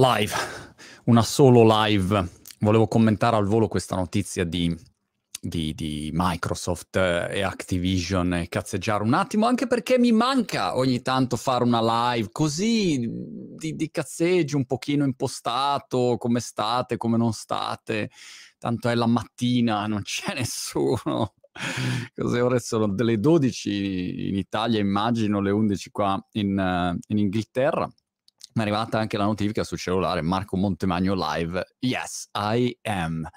Live, una solo live. Volevo commentare al volo questa notizia di, di, di Microsoft eh, e Activision e cazzeggiare un attimo, anche perché mi manca ogni tanto fare una live così di, di cazzeggio un pochino impostato, come state, come non state. Tanto è la mattina, non c'è nessuno. Cose ore sono delle 12 in Italia, immagino le 11 qua in, uh, in Inghilterra mi è arrivata anche la notifica sul cellulare, Marco Montemagno live. Yes, I am.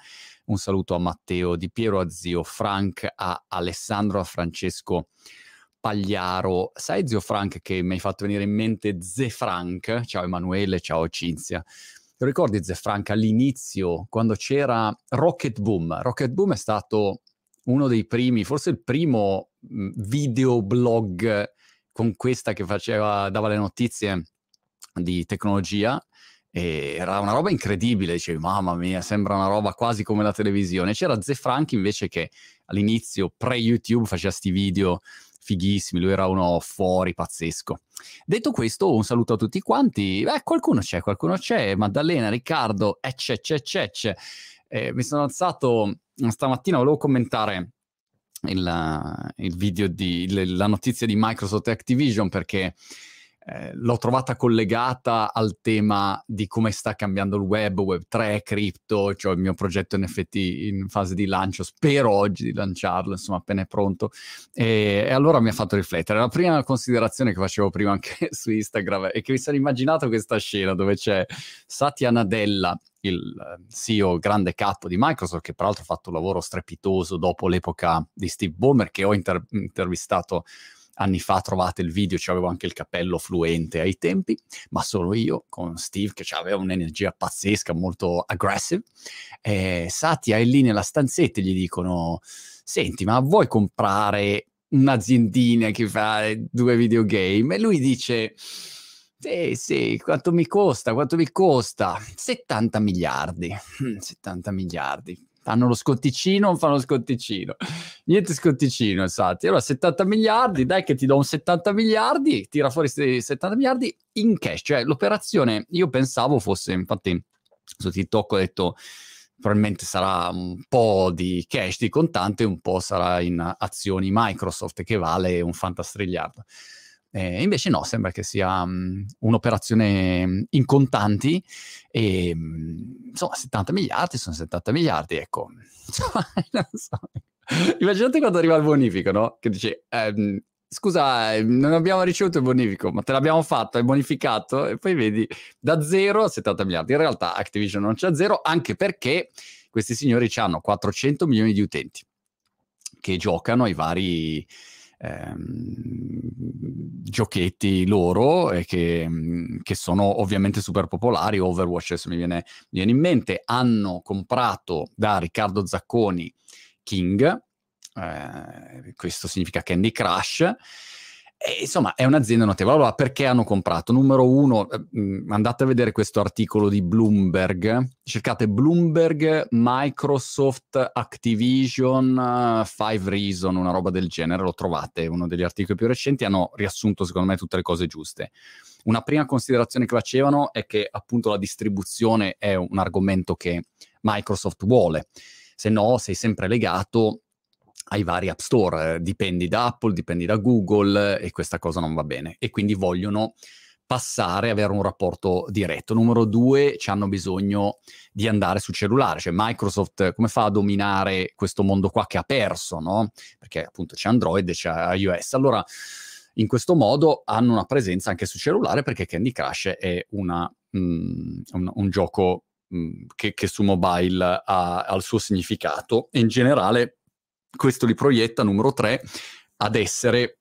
Un saluto a Matteo, Di Piero, a Zio Frank, a Alessandro, a Francesco Pagliaro. Sai Zio Frank che mi hai fatto venire in mente Ze Frank? Ciao Emanuele, ciao Cinzia. Ti ricordi Ze Frank all'inizio, quando c'era Rocket Boom? Rocket Boom è stato uno dei primi, forse il primo videoblog con questa che faceva, dava le notizie di tecnologia e era una roba incredibile, dicevi mamma mia, sembra una roba quasi come la televisione. C'era Ze Frank invece che all'inizio, pre-YouTube, faceva sti video fighissimi, lui era uno fuori pazzesco. Detto questo, un saluto a tutti quanti. Beh, qualcuno c'è, qualcuno c'è, Maddalena, Riccardo, ecce, ecce, ecce. Eh, mi sono alzato stamattina, volevo commentare il, il video di la notizia di Microsoft Activision perché eh, l'ho trovata collegata al tema di come sta cambiando il web, web 3, cripto, cioè il mio progetto NFT in fase di lancio, spero oggi di lanciarlo, insomma appena è pronto, e, e allora mi ha fatto riflettere. La prima considerazione che facevo prima anche su Instagram è che mi sono immaginato questa scena dove c'è Satya Nadella, il eh, CEO grande capo di Microsoft, che peraltro ha fatto un lavoro strepitoso dopo l'epoca di Steve Ballmer, che ho inter- intervistato anni fa trovate il video, c'avevo anche il cappello fluente ai tempi, ma solo io con Steve che aveva un'energia pazzesca, molto aggressive. E Satya è lì nella stanzetta e gli dicono, senti, ma vuoi comprare un'aziendina che fa due videogame? E lui dice... Sì, sì, quanto mi costa? Quanto mi costa? 70 miliardi. 70 mm, miliardi fanno lo scotticino o fanno lo scotticino? Niente scotticino, infatti. Allora 70 miliardi, dai che ti do un 70 miliardi, tira fuori questi 70 miliardi in cash. Cioè l'operazione, io pensavo fosse, infatti su TikTok ho detto probabilmente sarà un po' di cash di contante, un po' sarà in azioni Microsoft che vale un fantastrigliardo. Eh, invece no, sembra che sia um, un'operazione in contanti e um, insomma 70 miliardi sono 70 miliardi, ecco. so. Immaginate quando arriva il bonifico, no? Che dice, ehm, scusa, ehm, non abbiamo ricevuto il bonifico, ma te l'abbiamo fatto, è bonificato, e poi vedi da 0 a 70 miliardi. In realtà Activision non c'è zero, anche perché questi signori hanno 400 milioni di utenti che giocano ai vari ehm, giochetti loro e che, che, sono ovviamente super popolari. Overwatch adesso mi viene, mi viene in mente. Hanno comprato da Riccardo Zacconi King, eh, questo significa Candy Crush e, insomma, è un'azienda notevole. Allora, perché hanno comprato? Numero uno, eh, andate a vedere questo articolo di Bloomberg. Cercate Bloomberg, Microsoft, Activision, uh, Five Reason, una roba del genere. Lo trovate, uno degli articoli più recenti. Hanno riassunto, secondo me, tutte le cose giuste. Una prima considerazione che facevano è che, appunto, la distribuzione è un argomento che Microsoft vuole. Se no, sei sempre legato ai vari app store, dipendi da Apple, dipendi da Google e questa cosa non va bene e quindi vogliono passare, avere un rapporto diretto. Numero due, ci hanno bisogno di andare sul cellulare, cioè Microsoft come fa a dominare questo mondo qua che ha perso, no? Perché appunto c'è Android e c'è iOS. Allora, in questo modo hanno una presenza anche sul cellulare perché Candy Crush è una, mm, un, un, gioco mm, che, che, su mobile ha, ha il suo significato e in generale questo li proietta, numero tre, ad essere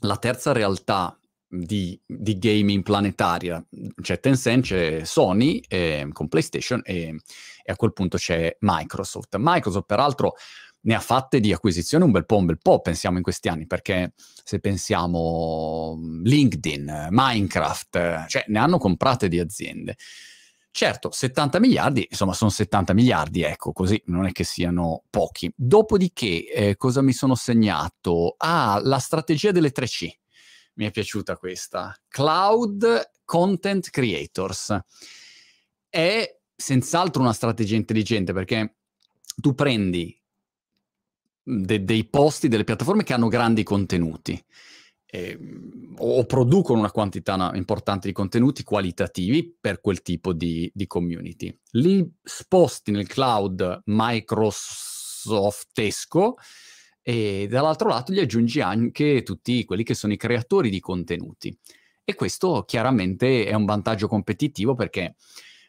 la terza realtà di, di, gaming planetaria. C'è Tencent, c'è Sony eh, con PlayStation e, e, a quel punto c'è Microsoft. Microsoft, peraltro, ne ha fatte di acquisizione un bel po', un bel po', pensiamo in questi anni, perché se pensiamo LinkedIn, Minecraft, cioè ne hanno comprate di aziende. Certo, 70 miliardi, insomma, sono 70 miliardi, ecco, così non è che siano pochi. Dopodiché, eh, cosa mi sono segnato? Ah, la strategia delle 3C. Mi è piaciuta questa. Cloud Content Creators. è senz'altro una strategia intelligente perché tu prendi de- dei posti, delle piattaforme che hanno grandi contenuti eh, o producono una quantità importante di contenuti qualitativi per quel tipo di, di community. Li sposti nel cloud Microsoftesco e dall'altro lato gli aggiungi anche tutti quelli che sono i creatori di contenuti. E questo chiaramente è un vantaggio competitivo perché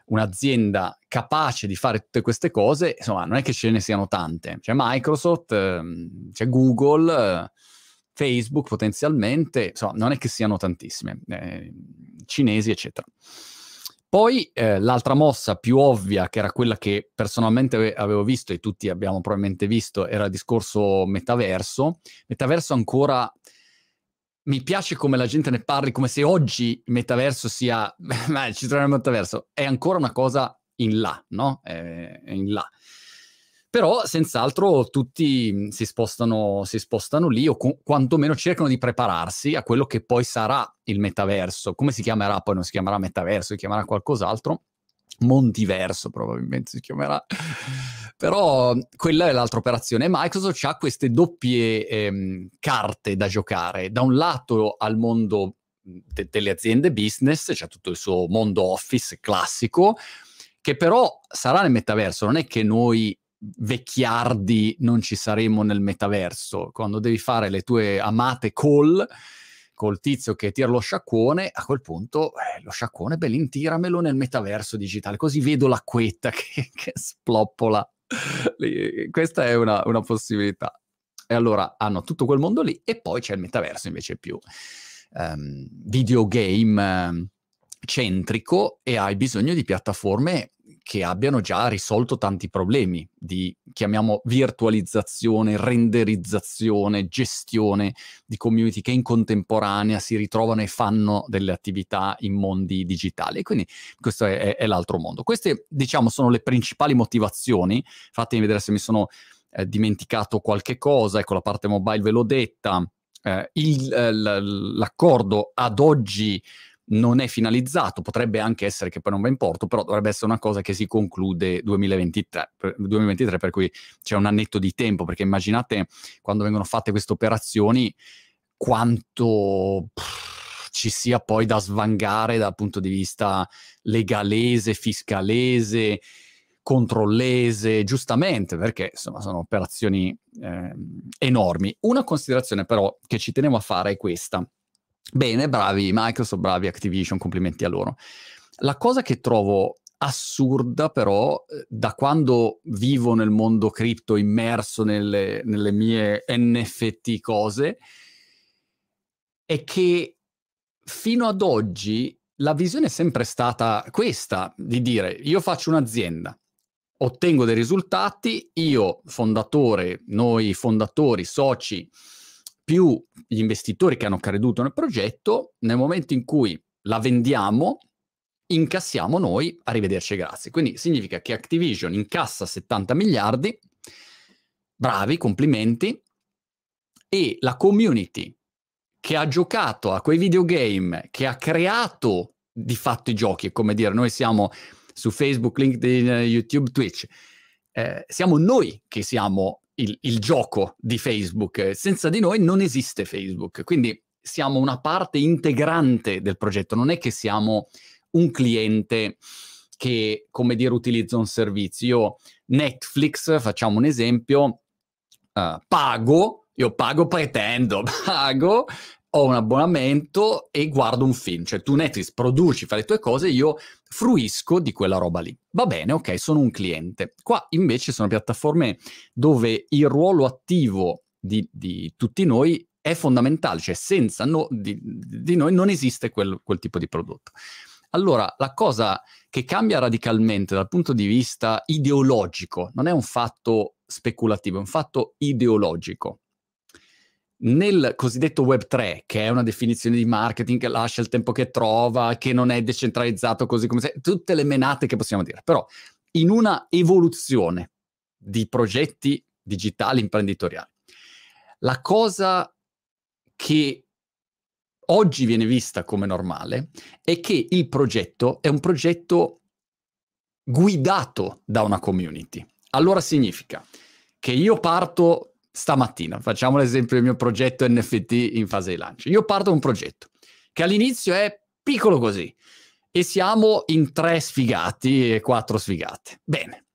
un'azienda capace di fare tutte queste cose, insomma, non è che ce ne siano tante. C'è Microsoft, ehm, c'è Google, Facebook potenzialmente, insomma, non è che siano tantissime, eh, cinesi, eccetera. Poi eh, l'altra mossa più ovvia, che era quella che personalmente avevo visto e tutti abbiamo probabilmente visto, era il discorso metaverso. Metaverso ancora mi piace come la gente ne parli, come se oggi il metaverso sia, ci troviamo il metaverso, è ancora una cosa in là, no? È, è in là. Però senz'altro tutti si spostano, si spostano lì o cu- quantomeno cercano di prepararsi a quello che poi sarà il metaverso. Come si chiamerà? Poi non si chiamerà metaverso, si chiamerà qualcos'altro. Montiverso probabilmente si chiamerà. Però quella è l'altra operazione. Microsoft ha queste doppie ehm, carte da giocare. Da un lato al mondo de- delle aziende business, c'è tutto il suo mondo office classico, che però sarà nel metaverso. Non è che noi vecchiardi non ci saremo nel metaverso. Quando devi fare le tue amate call col tizio che tira lo sciacquone, a quel punto eh, lo sciacquone, belin, tiramelo nel metaverso digitale, così vedo l'acquetta che, che sploppola. Questa è una, una, possibilità. E allora hanno tutto quel mondo lì e poi c'è il metaverso invece più um, videogame um, centrico e hai bisogno di piattaforme che abbiano già risolto tanti problemi di, chiamiamo, virtualizzazione, renderizzazione, gestione di community che in contemporanea si ritrovano e fanno delle attività in mondi digitali. Quindi questo è, è, è l'altro mondo. Queste, diciamo, sono le principali motivazioni. Fatemi vedere se mi sono eh, dimenticato qualche cosa. Ecco, la parte mobile ve l'ho detta. Eh, il, eh, l'accordo ad oggi non è finalizzato, potrebbe anche essere che poi non va in porto, però dovrebbe essere una cosa che si conclude 2023, 2023 per cui c'è un annetto di tempo, perché immaginate quando vengono fatte queste operazioni quanto ci sia poi da svangare dal punto di vista legalese, fiscalese, controllese, giustamente, perché insomma sono operazioni eh, enormi. Una considerazione però che ci tenevo a fare è questa Bene, bravi Microsoft, bravi Activision, complimenti a loro. La cosa che trovo assurda però eh, da quando vivo nel mondo cripto immerso nelle, nelle mie NFT cose è che fino ad oggi la visione è sempre stata questa di dire io faccio un'azienda ottengo dei risultati io fondatore noi fondatori soci più gli investitori che hanno creduto nel progetto, nel momento in cui la vendiamo, incassiamo noi, arrivederci grazie. Quindi significa che Activision incassa 70 miliardi, bravi, complimenti, e la community che ha giocato a quei videogame, che ha creato di fatto i giochi, come dire, noi siamo su Facebook, LinkedIn, YouTube, Twitch, eh, siamo noi che siamo il, il gioco di Facebook. Senza di noi non esiste Facebook, quindi siamo una parte integrante del progetto, non è che siamo un cliente che, come dire, utilizza un servizio. Io, Netflix, facciamo un esempio, uh, pago, io pago, pretendo, pago ho un abbonamento e guardo un film, cioè tu Netflix produci, fai le tue cose, io fruisco di quella roba lì. Va bene, ok, sono un cliente. Qua invece sono piattaforme dove il ruolo attivo di, di tutti noi è fondamentale, cioè senza no, di, di, noi non esiste quel, quel tipo di prodotto. Allora, la cosa che cambia radicalmente dal punto di vista ideologico non è un fatto speculativo, è un fatto ideologico nel cosiddetto Web 3, che è una definizione di marketing che lascia il tempo che trova, che non è decentralizzato così come se, tutte le menate che possiamo dire, però in una evoluzione di progetti digitali imprenditoriali, la cosa che oggi viene vista come normale è che il progetto è un progetto guidato da una community. Allora significa che io parto stamattina, facciamo l'esempio del mio progetto NFT in fase di lancio. Io parto da un progetto che all'inizio è piccolo così e siamo in tre sfigati e quattro sfigate. Bene.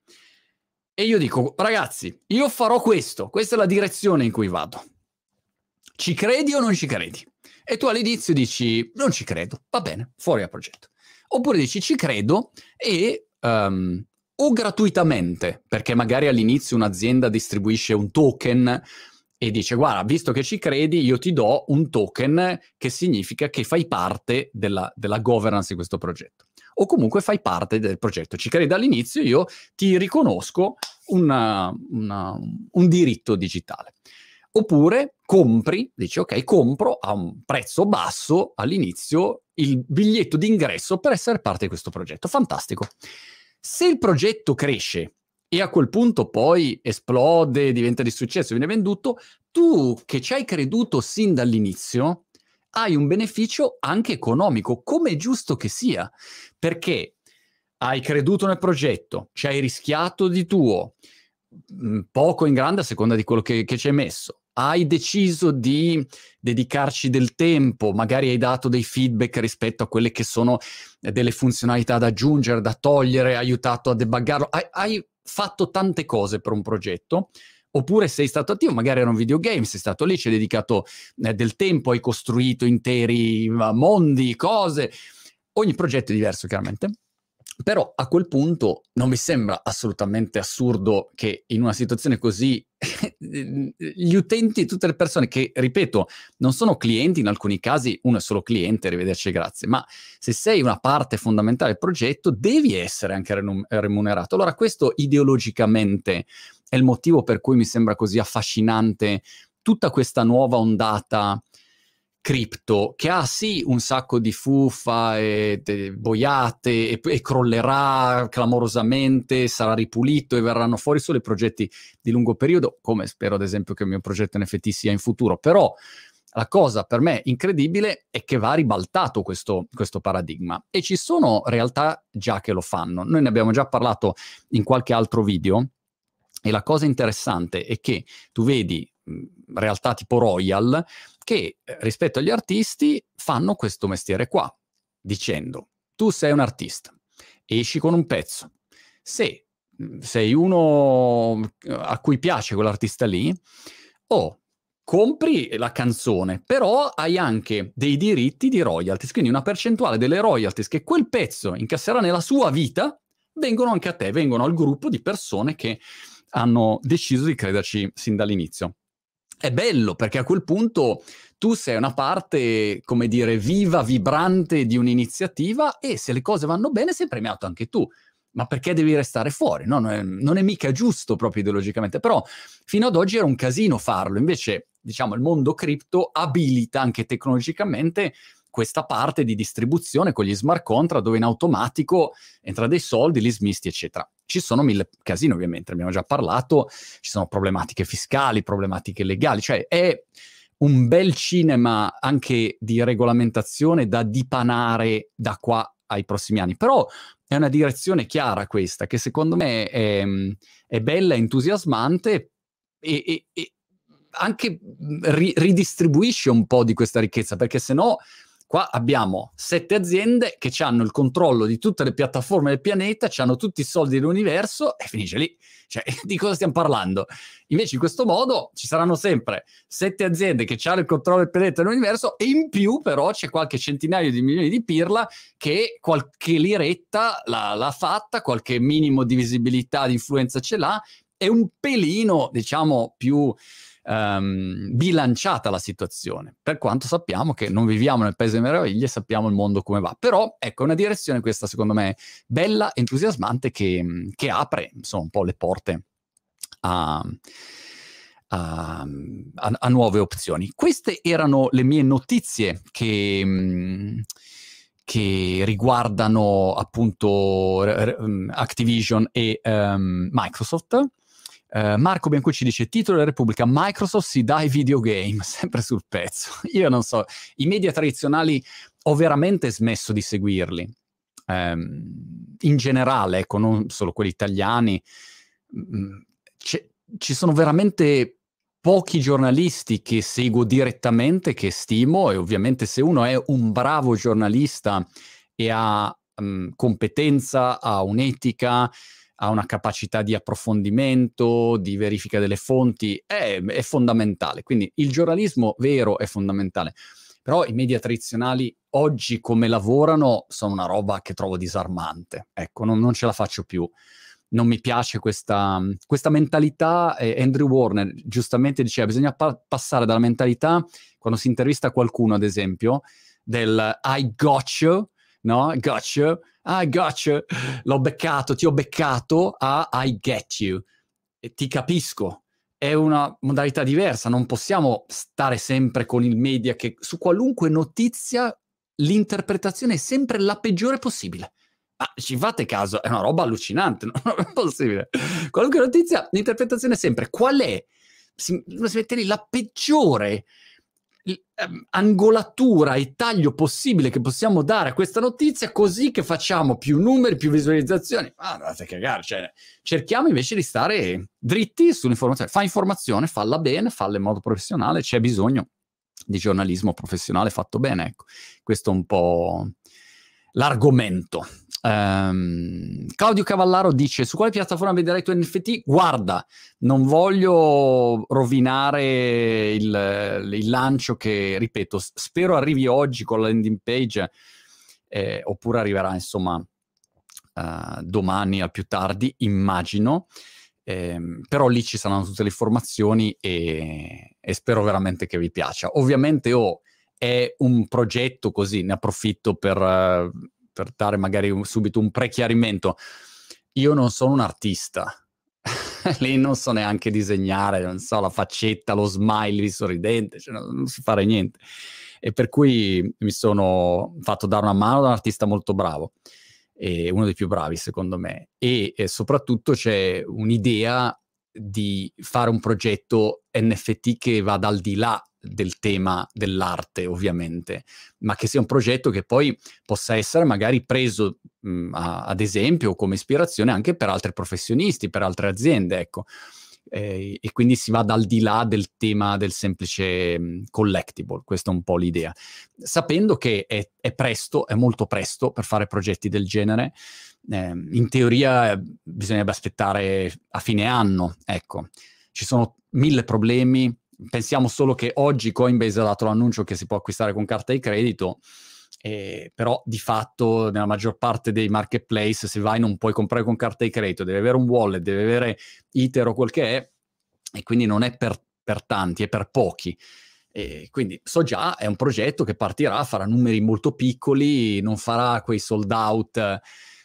E io dico, ragazzi, io farò questo, questa è la direzione in cui vado. Ci credi o non ci credi? E tu all'inizio dici, non ci credo, va bene, fuori dal progetto. Oppure dici, ci credo e um, o gratuitamente, perché magari all'inizio un'azienda distribuisce un token e dice guarda, visto che ci credi, io ti do un token che significa che fai parte della, della governance di questo progetto. O comunque fai parte del progetto. Ci credi dall'inizio, io ti riconosco una, una, un diritto digitale. Oppure compri, dici ok, compro a un prezzo basso all'inizio il biglietto d'ingresso per essere parte di questo progetto. Fantastico. Se il progetto cresce e a quel punto poi esplode, diventa di successo, viene venduto, tu che ci hai creduto sin dall'inizio hai un beneficio anche economico, come è giusto che sia, perché hai creduto nel progetto, ci hai rischiato di tuo, mm, poco in grande a seconda di quello che, che ci hai messo, hai deciso di dedicarci del tempo, magari hai dato dei feedback rispetto a quelle che sono eh, delle funzionalità da aggiungere, da togliere, aiutato a debuggarlo, hai, hai fatto tante cose per un progetto, oppure sei stato attivo, magari era un videogame, sei stato lì, ci hai dedicato eh, del tempo, hai costruito interi mondi, cose. Ogni progetto è diverso, chiaramente. Però a quel punto non mi sembra assolutamente assurdo che in una situazione così gli utenti, tutte le persone che, ripeto, non sono clienti, in alcuni casi uno è solo cliente, arrivederci grazie, ma se sei una parte fondamentale del progetto devi essere anche remunerato. Allora questo ideologicamente è il motivo per cui mi sembra così affascinante tutta questa nuova ondata cripto che ha sì un sacco di fuffa e boiate e, e, crollerà clamorosamente, sarà ripulito e verranno fuori solo i progetti di lungo periodo, come spero ad esempio che il mio progetto NFT sia in futuro, però la cosa per me incredibile è che va ribaltato questo, questo paradigma. E ci sono realtà già che lo fanno. Noi ne abbiamo già parlato in qualche altro video. E la cosa interessante è che tu vedi realtà tipo Royal che eh, rispetto agli artisti fanno questo mestiere qua, dicendo tu sei un artista, esci con un pezzo, se sei uno a cui piace quell'artista lì, o compri la canzone, però hai anche dei diritti di royalties, quindi una percentuale delle royalties che quel pezzo incasserà nella sua vita vengono anche a te, vengono al gruppo di persone che hanno deciso di crederci sin dall'inizio è bello perché a quel punto tu sei una parte, come dire, viva, vibrante di un'iniziativa e se le cose vanno bene sei premiato anche tu. Ma perché devi restare fuori? No, non, è, non è mica giusto proprio ideologicamente, però fino ad oggi era un casino farlo, invece diciamo il mondo cripto abilita anche tecnologicamente questa parte di distribuzione con gli smart contract dove in automatico entra dei soldi, li smisti, eccetera. Ci sono mille casini, ovviamente, abbiamo già parlato, ci sono problematiche fiscali, problematiche legali, cioè è un bel cinema anche di regolamentazione da dipanare da qua ai prossimi anni. Però è una direzione chiara questa, che secondo me è, è bella, entusiasmante e, e, e anche ri, ridistribuisce un po' di questa ricchezza, perché se no Qua abbiamo sette aziende che hanno il controllo di tutte le piattaforme del pianeta, hanno tutti i soldi dell'universo e finisce lì. Cioè, di cosa stiamo parlando? Invece in questo modo ci saranno sempre sette aziende che hanno il controllo del pianeta e dell'universo e in più però c'è qualche centinaio di milioni di pirla che qualche liretta l'ha, l'ha fatta, qualche minimo di visibilità, di influenza ce l'ha e un pelino, diciamo, più um, bilanciata la situazione, per quanto sappiamo che non viviamo nel paese delle meraviglie, sappiamo il mondo come va. Però ecco, una direzione questa secondo me bella, entusiasmante, che, che apre insomma un po' le porte a... A, a, a, nuove opzioni. Queste erano le mie notizie che, che riguardano appunto Activision e um, Microsoft. Uh, Marco Biancucci dice titolo della Repubblica Microsoft si dà ai videogame sempre sul pezzo. Io non so i media tradizionali ho veramente smesso di seguirli. Um, in generale, ecco, non solo quelli italiani, mm, ci sono veramente pochi giornalisti che seguo direttamente, che stimo e ovviamente se uno è un bravo giornalista e ha um, competenza, ha un'etica, ha una capacità di approfondimento, di verifica delle fonti, è, è fondamentale. Quindi il giornalismo vero è fondamentale. Però i media tradizionali oggi come lavorano sono una roba che trovo disarmante. Ecco, non, non ce la faccio più. Non mi piace questa, questa mentalità. Eh, Andrew Warner giustamente diceva: bisogna pa- passare dalla mentalità quando si intervista qualcuno, ad esempio, del I got you, no? Got you, I got you, l'ho beccato, ti ho beccato, a I get you. E ti capisco, è una modalità diversa, non possiamo stare sempre con il media che su qualunque notizia l'interpretazione è sempre la peggiore possibile. Ma ci fate caso, è una roba allucinante, non è possibile. Qualunque notizia, l'interpretazione è sempre qual è, si, si mette lì la peggiore angolatura e taglio possibile che possiamo dare a questa notizia così che facciamo più numeri, più visualizzazioni. Ma andate a cagare, cioè, cerchiamo invece di stare dritti sull'informazione. Fa informazione, falla bene, falla in modo professionale, c'è bisogno di giornalismo professionale fatto bene, ecco. Questo è un po' l'argomento. Um, Claudio Cavallaro dice: Su quale piattaforma vedrai tu NFT? Guarda, non voglio rovinare il, il lancio che, ripeto, spero arrivi oggi con la landing page, eh, oppure arriverà insomma uh, domani al più tardi, immagino. Eh, però lì ci saranno tutte le informazioni e, e spero veramente che vi piaccia. Ovviamente oh, è un progetto così, ne approfitto per, per dare magari subito un prechiarimento. Io non sono un artista, lì non so neanche disegnare, non so, la faccetta, lo smiley sorridente, cioè non, non si fare niente. E per cui mi sono fatto dare una mano da un artista molto bravo, e uno dei più bravi secondo me. E, e soprattutto c'è un'idea di fare un progetto NFT che vada al di là del tema dell'arte, ovviamente, ma che sia un progetto che poi possa essere magari preso mh, a, ad esempio come ispirazione anche per altri professionisti, per altre aziende, ecco. Eh, e quindi si va dal di là del tema del semplice mh, collectible, questa è un po' l'idea. Sapendo che è, è, presto, è molto presto per fare progetti del genere, eh, in teoria bisognerebbe aspettare a fine anno, ecco. Ci sono mille problemi, pensiamo solo che oggi Coinbase ha dato l'annuncio che si può acquistare con carta di credito, eh, però di fatto nella maggior parte dei marketplace se vai non puoi comprare con carta di credito, devi avere un wallet, devi avere Ether o quel che è, e quindi non è per, per tanti, è per pochi. E quindi so già, è un progetto che partirà, farà numeri molto piccoli, non farà quei sold out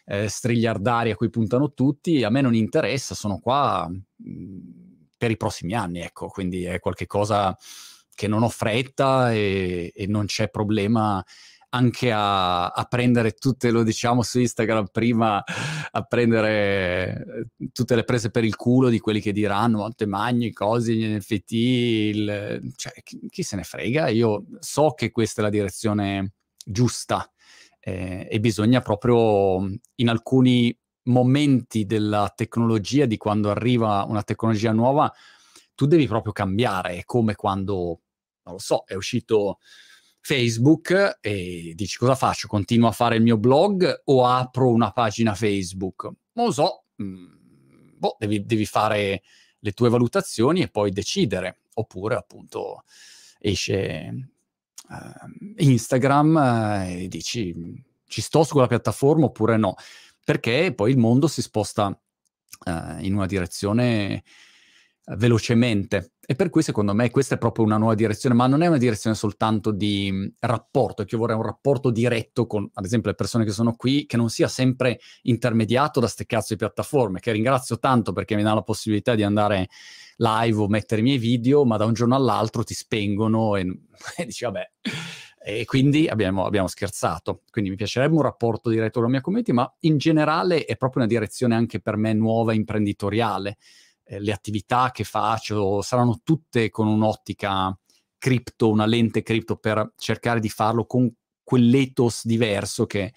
eh, strigliardari a cui puntano tutti, a me non interessa, sono qua mh, mm, per i prossimi anni, ecco, quindi è qualcosa che non ho fretta e, e non c'è problema anche a, a, prendere tutte, lo diciamo su Instagram prima, a prendere eh, tutte le prese per il culo di quelli che diranno Monte Magni, cose, gli NFT, il, cioè, chi, chi, se ne frega, io so che questa è la direzione giusta eh, e bisogna proprio in alcuni momenti della tecnologia, di quando arriva una tecnologia nuova, tu devi proprio cambiare. È come quando, non lo so, è uscito Facebook e dici cosa faccio? Continuo a fare il mio blog o apro una pagina Facebook? Non lo so, mm, boh, devi, devi fare le tue valutazioni e poi decidere. Oppure appunto esce uh, Instagram uh, e dici ci sto su quella piattaforma oppure no perché poi il mondo si sposta uh, in una direzione uh, velocemente. E per cui secondo me questa è proprio una nuova direzione, ma non è una direzione soltanto di mh, rapporto, che io vorrei un rapporto diretto con, ad esempio, le persone che sono qui, che non sia sempre intermediato da ste cazzo di piattaforme, che ringrazio tanto perché mi dà la possibilità di andare live o mettere i miei video, ma da un giorno all'altro ti spengono e, e dici, vabbè, e quindi abbiamo, abbiamo, scherzato. Quindi mi piacerebbe un rapporto diretto con la mia community, ma in generale è proprio una direzione anche per me nuova imprenditoriale. Eh, le attività che faccio saranno tutte con un'ottica cripto, una lente cripto per cercare di farlo con quell'ethos diverso che,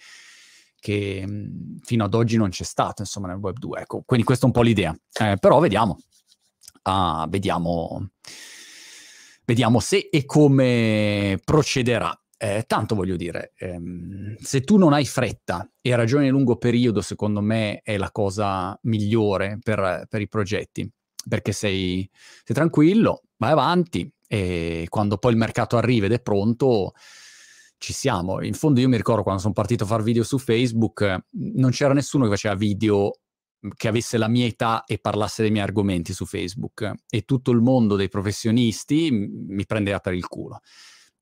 che mh, fino ad oggi non c'è stato, insomma, nel Web 2. Ecco, quindi questa è un po' l'idea. Eh, però vediamo. Ah, vediamo, vediamo se e come procederà. Eh, tanto voglio dire, ehm, se tu non hai fretta e ragioni a lungo periodo, secondo me è la cosa migliore per, per i progetti, perché sei, sei, tranquillo, vai avanti e quando poi il mercato arriva ed è pronto, ci siamo. In fondo io mi ricordo quando sono partito a fare video su Facebook, non c'era nessuno che faceva video che avesse la mia età e parlasse dei miei argomenti su Facebook. E tutto il mondo dei professionisti mi prendeva per il culo.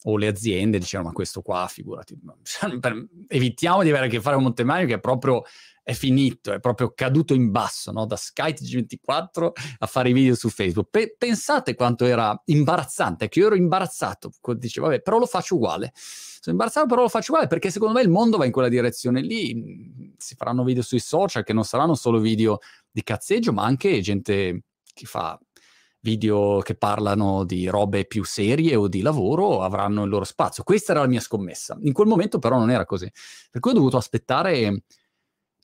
O le aziende dicevano ma questo qua figurati evitiamo di avere a che fare con Montemario che è proprio è finito, è proprio caduto in basso no? da SkyTG24 a fare i video su Facebook Pe- pensate quanto era imbarazzante che io ero imbarazzato dicevo vabbè però lo faccio uguale sono imbarazzato però lo faccio uguale perché secondo me il mondo va in quella direzione lì si faranno video sui social che non saranno solo video di cazzeggio ma anche gente che fa video che parlano di robe più serie o di lavoro avranno il loro spazio. Questa era la mia scommessa. In quel momento però non era così. Per cui ho dovuto aspettare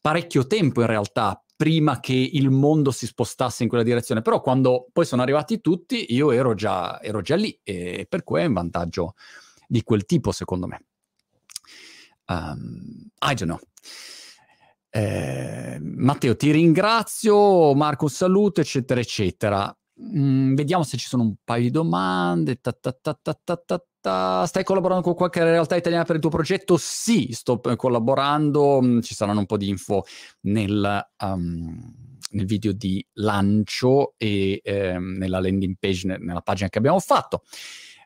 parecchio tempo in realtà prima che il mondo si spostasse in quella direzione. Però quando poi sono arrivati tutti, io ero già, ero già lì e per cui è un vantaggio di quel tipo, secondo me. Um, I don't know. Eh, Matteo, ti ringrazio, Marco, saluto, eccetera, eccetera. Mm, vediamo se ci sono un paio di domande. Ta, ta, ta, Stai collaborando con qualche realtà italiana per il tuo progetto? Sì, sto collaborando. Mm, ci saranno un po' di info nel, um, nel video di lancio e um, nella landing page, nella pagina che abbiamo fatto.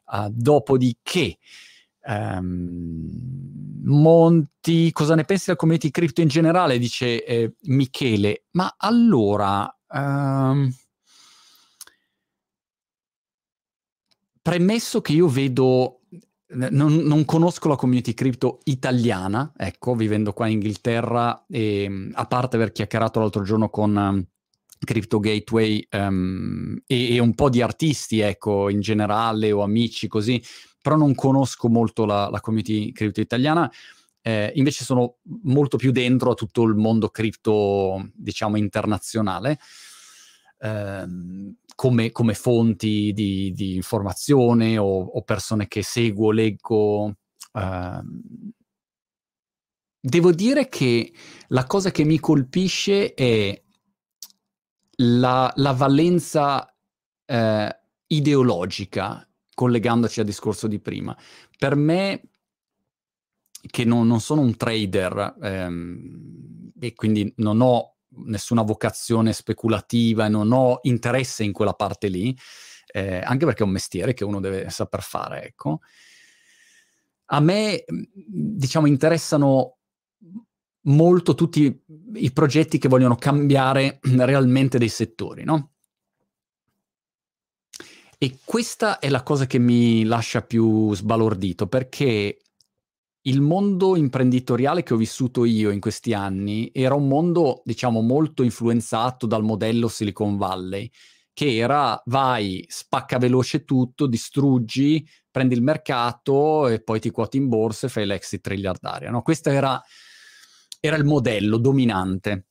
Uh, dopodiché, um, Monti, cosa ne pensi della community crypto in generale? Dice eh, Michele. Ma allora... Um, premesso che io vedo, non, non, conosco la community crypto italiana, ecco, vivendo qua in Inghilterra, e, a parte aver chiacchierato l'altro giorno con um, Crypto Gateway um, e, e, un po' di artisti, ecco, in generale o amici così, però non conosco molto la, la community crypto italiana. Eh, invece sono molto più dentro a tutto il mondo cripto, diciamo, internazionale. Eh, come, come fonti di, di informazione o, o, persone che seguo, leggo. Uh, devo dire che la cosa che mi colpisce è la, la valenza eh, ideologica, collegandoci al discorso di prima. Per me, che non, non sono un trader ehm, e quindi non ho nessuna vocazione speculativa e non ho interesse in quella parte lì, eh, anche perché è un mestiere che uno deve saper fare, ecco. A me, diciamo, interessano molto tutti i progetti che vogliono cambiare realmente dei settori, no? E questa è la cosa che mi lascia più sbalordito, perché il mondo imprenditoriale che ho vissuto io in questi anni era un mondo, diciamo, molto influenzato dal modello Silicon Valley, che era vai, spacca veloce tutto, distruggi, prendi il mercato e poi ti quoti in borsa e fai l'exit triliardaria. No? Questo era, era, il modello dominante,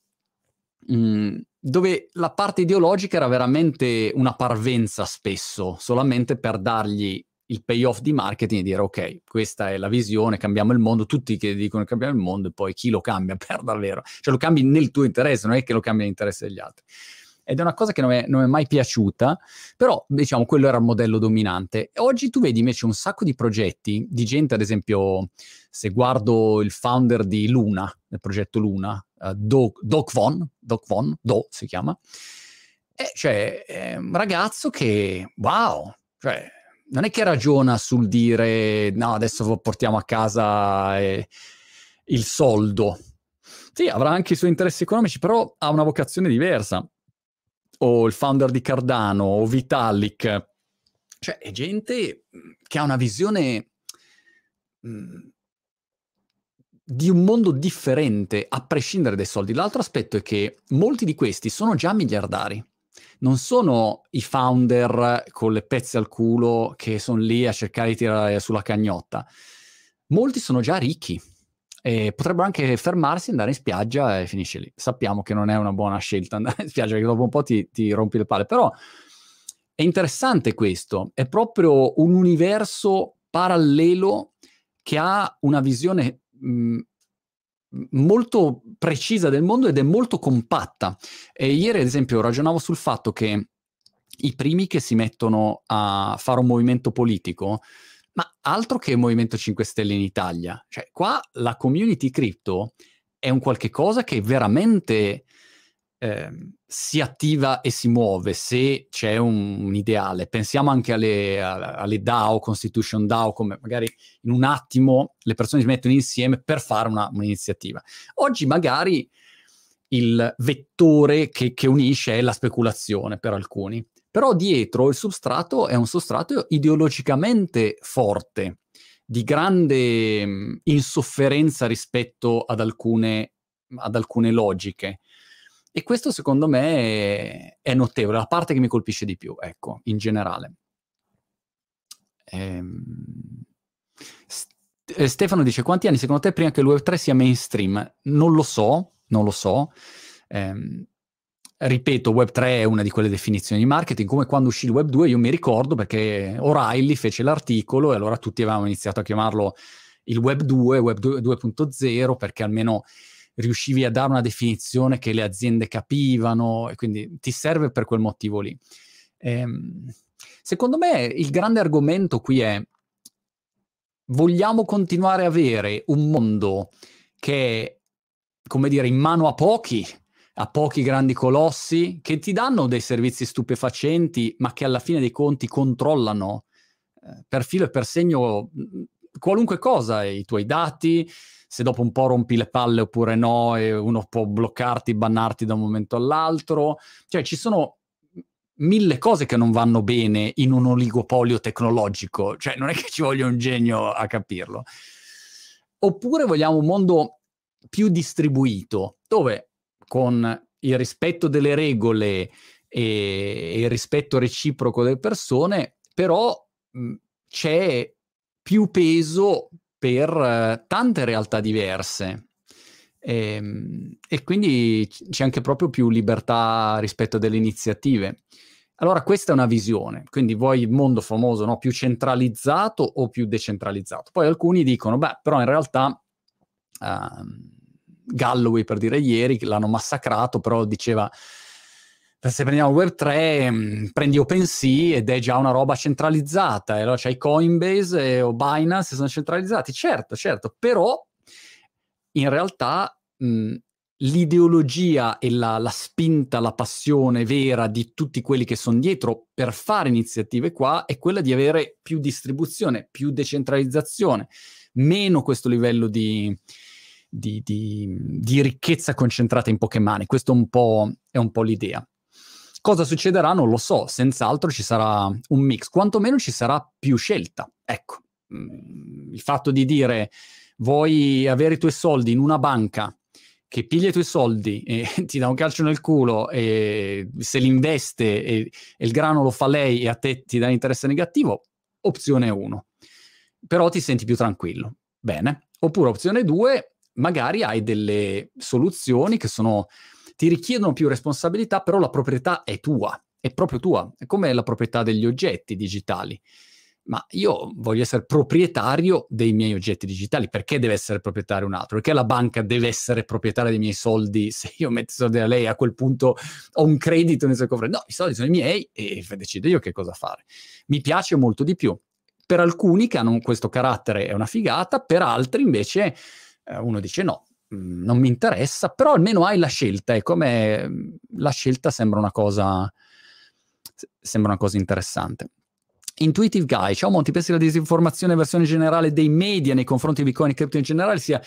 mm, dove la parte ideologica era veramente una parvenza spesso, solamente per dargli il payoff di marketing e dire ok, questa è la visione, cambiamo il mondo, tutti che dicono che cambiamo il mondo e poi chi lo cambia per davvero? Cioè lo cambi nel tuo interesse, non è che lo cambi nell'interesse degli altri. Ed è una cosa che non mi è mai piaciuta, però diciamo quello era il modello dominante. Oggi tu vedi invece un sacco di progetti, di gente ad esempio, se guardo il founder di Luna, del progetto Luna, uh, Doc, Doc Von, Doc Von, Do si chiama, e cioè è un ragazzo che, wow, cioè non è che ragiona sul dire no, adesso portiamo a casa eh, il soldo. Sì, avrà anche i suoi interessi economici, però ha una vocazione diversa. O il founder di Cardano, o Vitalik. Cioè, è gente che ha una visione mm, di un mondo differente, a prescindere dai soldi. L'altro aspetto è che molti di questi sono già miliardari non sono i founder con le pezze al culo che sono lì a cercare di tirare sulla cagnotta. Molti sono già ricchi, e potrebbero anche fermarsi, andare in spiaggia e finisce lì. Sappiamo che non è una buona scelta andare in spiaggia, che dopo un po' ti, ti rompi le palle, però è interessante questo, è proprio un universo parallelo che ha una visione mh, molto precisa del mondo ed è molto compatta. E ieri, ad esempio, ragionavo sul fatto che i primi che si mettono a fare un movimento politico, ma altro che il Movimento 5 Stelle in Italia, cioè qua la community crypto è un qualche cosa che veramente eh, si attiva e si muove se c'è un, un ideale. Pensiamo anche alle, alle, DAO, Constitution DAO, come magari in un attimo le persone si mettono insieme per fare una, un'iniziativa. Oggi magari il vettore che, che unisce è la speculazione per alcuni, però dietro il substrato è un sostrato ideologicamente forte, di grande insofferenza rispetto ad alcune, ad alcune logiche. E questo secondo me è, notevole, la parte che mi colpisce di più, ecco, in generale. Ehm... Stefano dice, quanti anni secondo te prima che il Web3 sia mainstream? Non lo so, non lo so. Ehm, ripeto, Web3 è una di quelle definizioni di marketing, come quando uscì il Web2 io mi ricordo perché O'Reilly fece l'articolo e allora tutti avevamo iniziato a chiamarlo il Web2, Web 2.0, perché almeno riuscivi a dare una definizione che le aziende capivano e quindi ti serve per quel motivo lì. Ehm, secondo me il grande argomento qui è vogliamo continuare a avere un mondo che è, come dire, in mano a pochi, a pochi grandi colossi, che ti danno dei servizi stupefacenti, ma che alla fine dei conti controllano eh, per filo e per segno qualunque cosa, i tuoi dati, se dopo un po' rompi le palle oppure no, e uno può bloccarti, bannarti da un momento all'altro. Cioè, ci sono mille cose che non vanno bene in un oligopolio tecnologico, cioè non è che ci voglia un genio a capirlo. Oppure vogliamo un mondo più distribuito, dove con il rispetto delle regole e il rispetto reciproco delle persone, però mh, c'è più peso per uh, tante realtà diverse. E, ehm, e, quindi c'è anche proprio più libertà rispetto delle iniziative. Allora, questa è una visione, quindi vuoi il mondo famoso no? più centralizzato o più decentralizzato? Poi alcuni dicono, beh, però in realtà uh, Galloway, per dire ieri, l'hanno massacrato, però diceva se prendiamo Web3, mm, prendi OpenSea ed è già una roba centralizzata, e allora c'hai Coinbase o Binance sono centralizzati, certo, certo, però in realtà mh, mm, l'ideologia e la, la, spinta, la passione vera di tutti quelli che sono dietro per fare iniziative qua è quella di avere più distribuzione, più decentralizzazione, meno questo livello di, di, di, di ricchezza concentrata in poche mani. Questo un è un po' l'idea. Cosa succederà non lo so, senz'altro ci sarà un mix, quantomeno ci sarà più scelta. Ecco, mm, il fatto di dire vuoi avere i tuoi soldi in una banca che piglia i tuoi soldi e ti dà un calcio nel culo e se li investe e, e il grano lo fa lei e a te ti dà interesse negativo, opzione 1. Però ti senti più tranquillo. Bene. Oppure opzione 2, magari hai delle soluzioni che sono ti richiedono più responsabilità, però la proprietà è tua, è proprio tua, è come la proprietà degli oggetti digitali. Ma io voglio essere proprietario dei miei oggetti digitali, perché deve essere proprietario un altro? Perché la banca deve essere proprietaria dei miei soldi? Se io metto i soldi a lei, a quel punto ho un credito nei suoi confronti. No, i soldi sono i miei e decido io che cosa fare. Mi piace molto di più. Per alcuni che hanno questo carattere è una figata, per altri invece eh, uno dice no, non mi interessa, però almeno hai la scelta e come mhmm, la scelta sembra una cosa sembra una cosa interessante. Intuitive Guy, ciao Monti, pensi che la disinformazione versione generale dei media nei confronti di Bitcoin e cripto in generale sia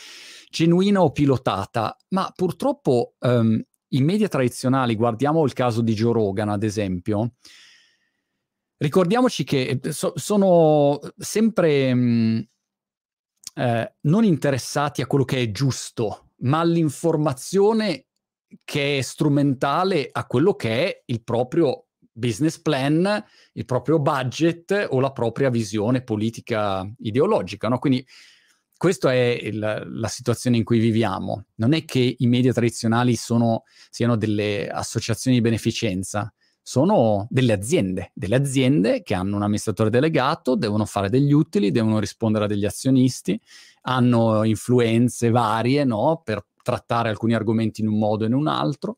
genuina o pilotata? Ma purtroppo um, i media tradizionali, guardiamo il caso di Joe Rogan ad esempio, ricordiamoci che eh, so, sono sempre... Mh, eh, non interessati a quello che è giusto, ma all'informazione che è strumentale a quello che è il proprio business plan, il proprio budget o la propria visione politica ideologica. No? Quindi questa è il, la situazione in cui viviamo. Non è che i media tradizionali sono, siano delle associazioni di beneficenza, sono delle aziende, delle aziende che hanno un amministratore delegato, devono fare degli utili, devono rispondere a degli azionisti, hanno influenze varie no? per trattare alcuni argomenti in un modo e in un altro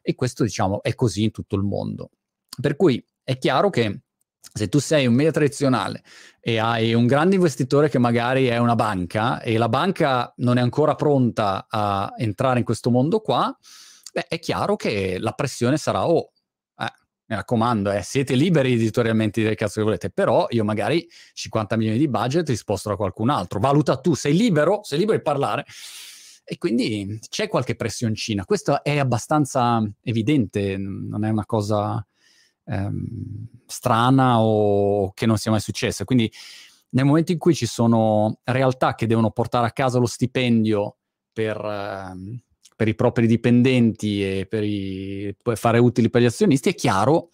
e questo diciamo è così in tutto il mondo. Per cui è chiaro che se tu sei un media tradizionale e hai un grande investitore che magari è una banca e la banca non è ancora pronta a entrare in questo mondo qua, beh, è chiaro che la pressione sarà, oh, eh, mi raccomando, eh, siete liberi editorialmente di dire il cazzo che volete, però io magari 50 milioni di budget li sposto da qualcun altro. Valuta tu, sei libero, sei libero di parlare. E quindi c'è qualche pressioncina. Questo è abbastanza evidente, non è una cosa ehm, strana o che non sia mai successa. Quindi nel momento in cui ci sono realtà che devono portare a casa lo stipendio per, ehm, per i propri dipendenti e per, i, fare utili per gli azionisti, è chiaro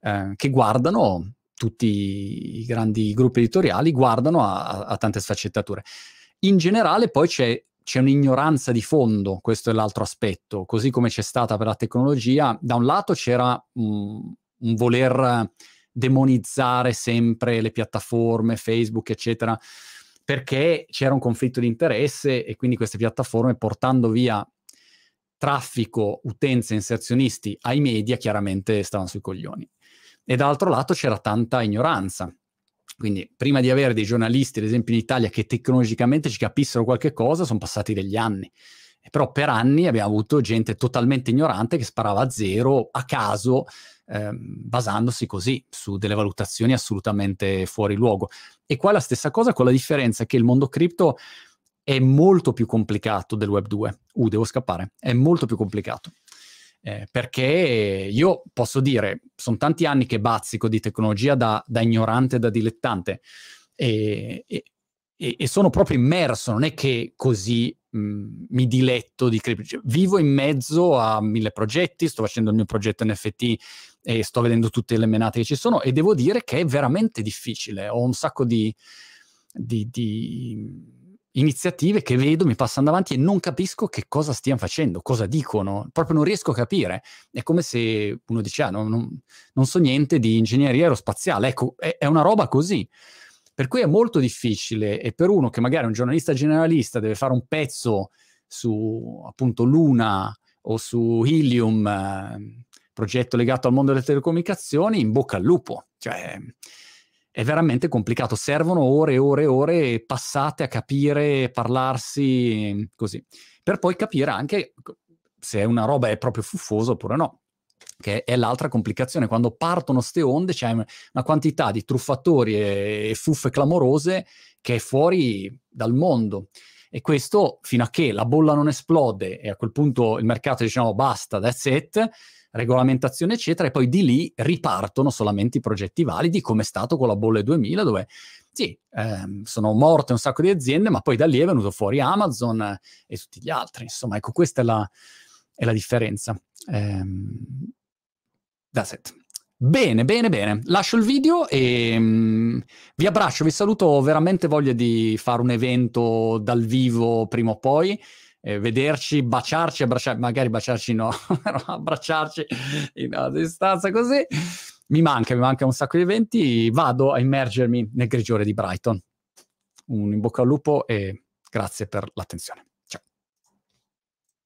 eh, che guardano tutti i grandi gruppi editoriali, guardano a, a tante sfaccettature. In generale poi c'è c'è un'ignoranza di fondo, questo è l'altro aspetto, così come c'è stata per la tecnologia. Da un lato c'era un, un voler demonizzare sempre le piattaforme, Facebook, eccetera, perché c'era un conflitto di interesse e quindi queste piattaforme portando via traffico, utenze, inserzionisti ai media chiaramente stavano sui coglioni. E dall'altro lato c'era tanta ignoranza. Quindi prima di avere dei giornalisti, ad esempio in Italia, che tecnologicamente ci capissero qualche cosa, sono passati degli anni. Però per anni abbiamo avuto gente totalmente ignorante che sparava a zero, a caso, Ehm, basandosi così su delle valutazioni assolutamente fuori luogo. E qua è la stessa cosa con la differenza che il mondo cripto è molto più complicato del Web 2. Uh, devo scappare. È molto più complicato. Eh, perché io posso dire, sono tanti anni che bazzico di tecnologia da, da ignorante, da dilettante, e, e, e, sono proprio immerso, non è che così mh, mi diletto di cripto, cioè, vivo in mezzo a mille progetti, sto facendo il mio progetto NFT e sto vedendo tutte le menate che ci sono e devo dire che è veramente difficile. Ho un sacco di, di, di iniziative che vedo, mi passano davanti e non capisco che cosa stiano facendo, cosa dicono, proprio non riesco a capire. È come se uno dice, ah, no, non, non, so niente di ingegneria aerospaziale, ecco, è, è, una roba così. Per cui è molto difficile e per uno che magari è un giornalista generalista deve fare un pezzo su appunto Luna o su Helium, eh, progetto legato al mondo delle telecomunicazioni, in bocca al lupo. Cioè, è veramente complicato, servono ore e ore e ore passate a capire, parlarsi così, per poi capire anche se una roba è proprio fuffosa oppure no, che è l'altra complicazione. Quando partono ste onde c'è una quantità di truffatori e, fuffe clamorose che è fuori dal mondo. E questo fino a che la bolla non esplode e a quel punto il mercato dice no, basta, that's it, regolamentazione, eccetera, e poi di lì ripartono solamente i progetti validi, come è stato con la bolle 2000, dove sì, ehm, sono morte un sacco di aziende, ma poi da lì è venuto fuori Amazon eh, e tutti gli altri. Insomma, ecco, questa è la, è la differenza. Ehm, that's it. Bene, bene, bene. Lascio il video e um, vi abbraccio, vi saluto. Ho veramente voglia di fare un evento dal vivo prima o poi eh, vederci, baciarci, abbracciarci, magari baciarci no, però abbracciarci in una distanza così. Mi manca, mi manca un sacco di eventi, vado a immergermi nel grigiore di Brighton. Un in bocca al lupo e grazie per l'attenzione.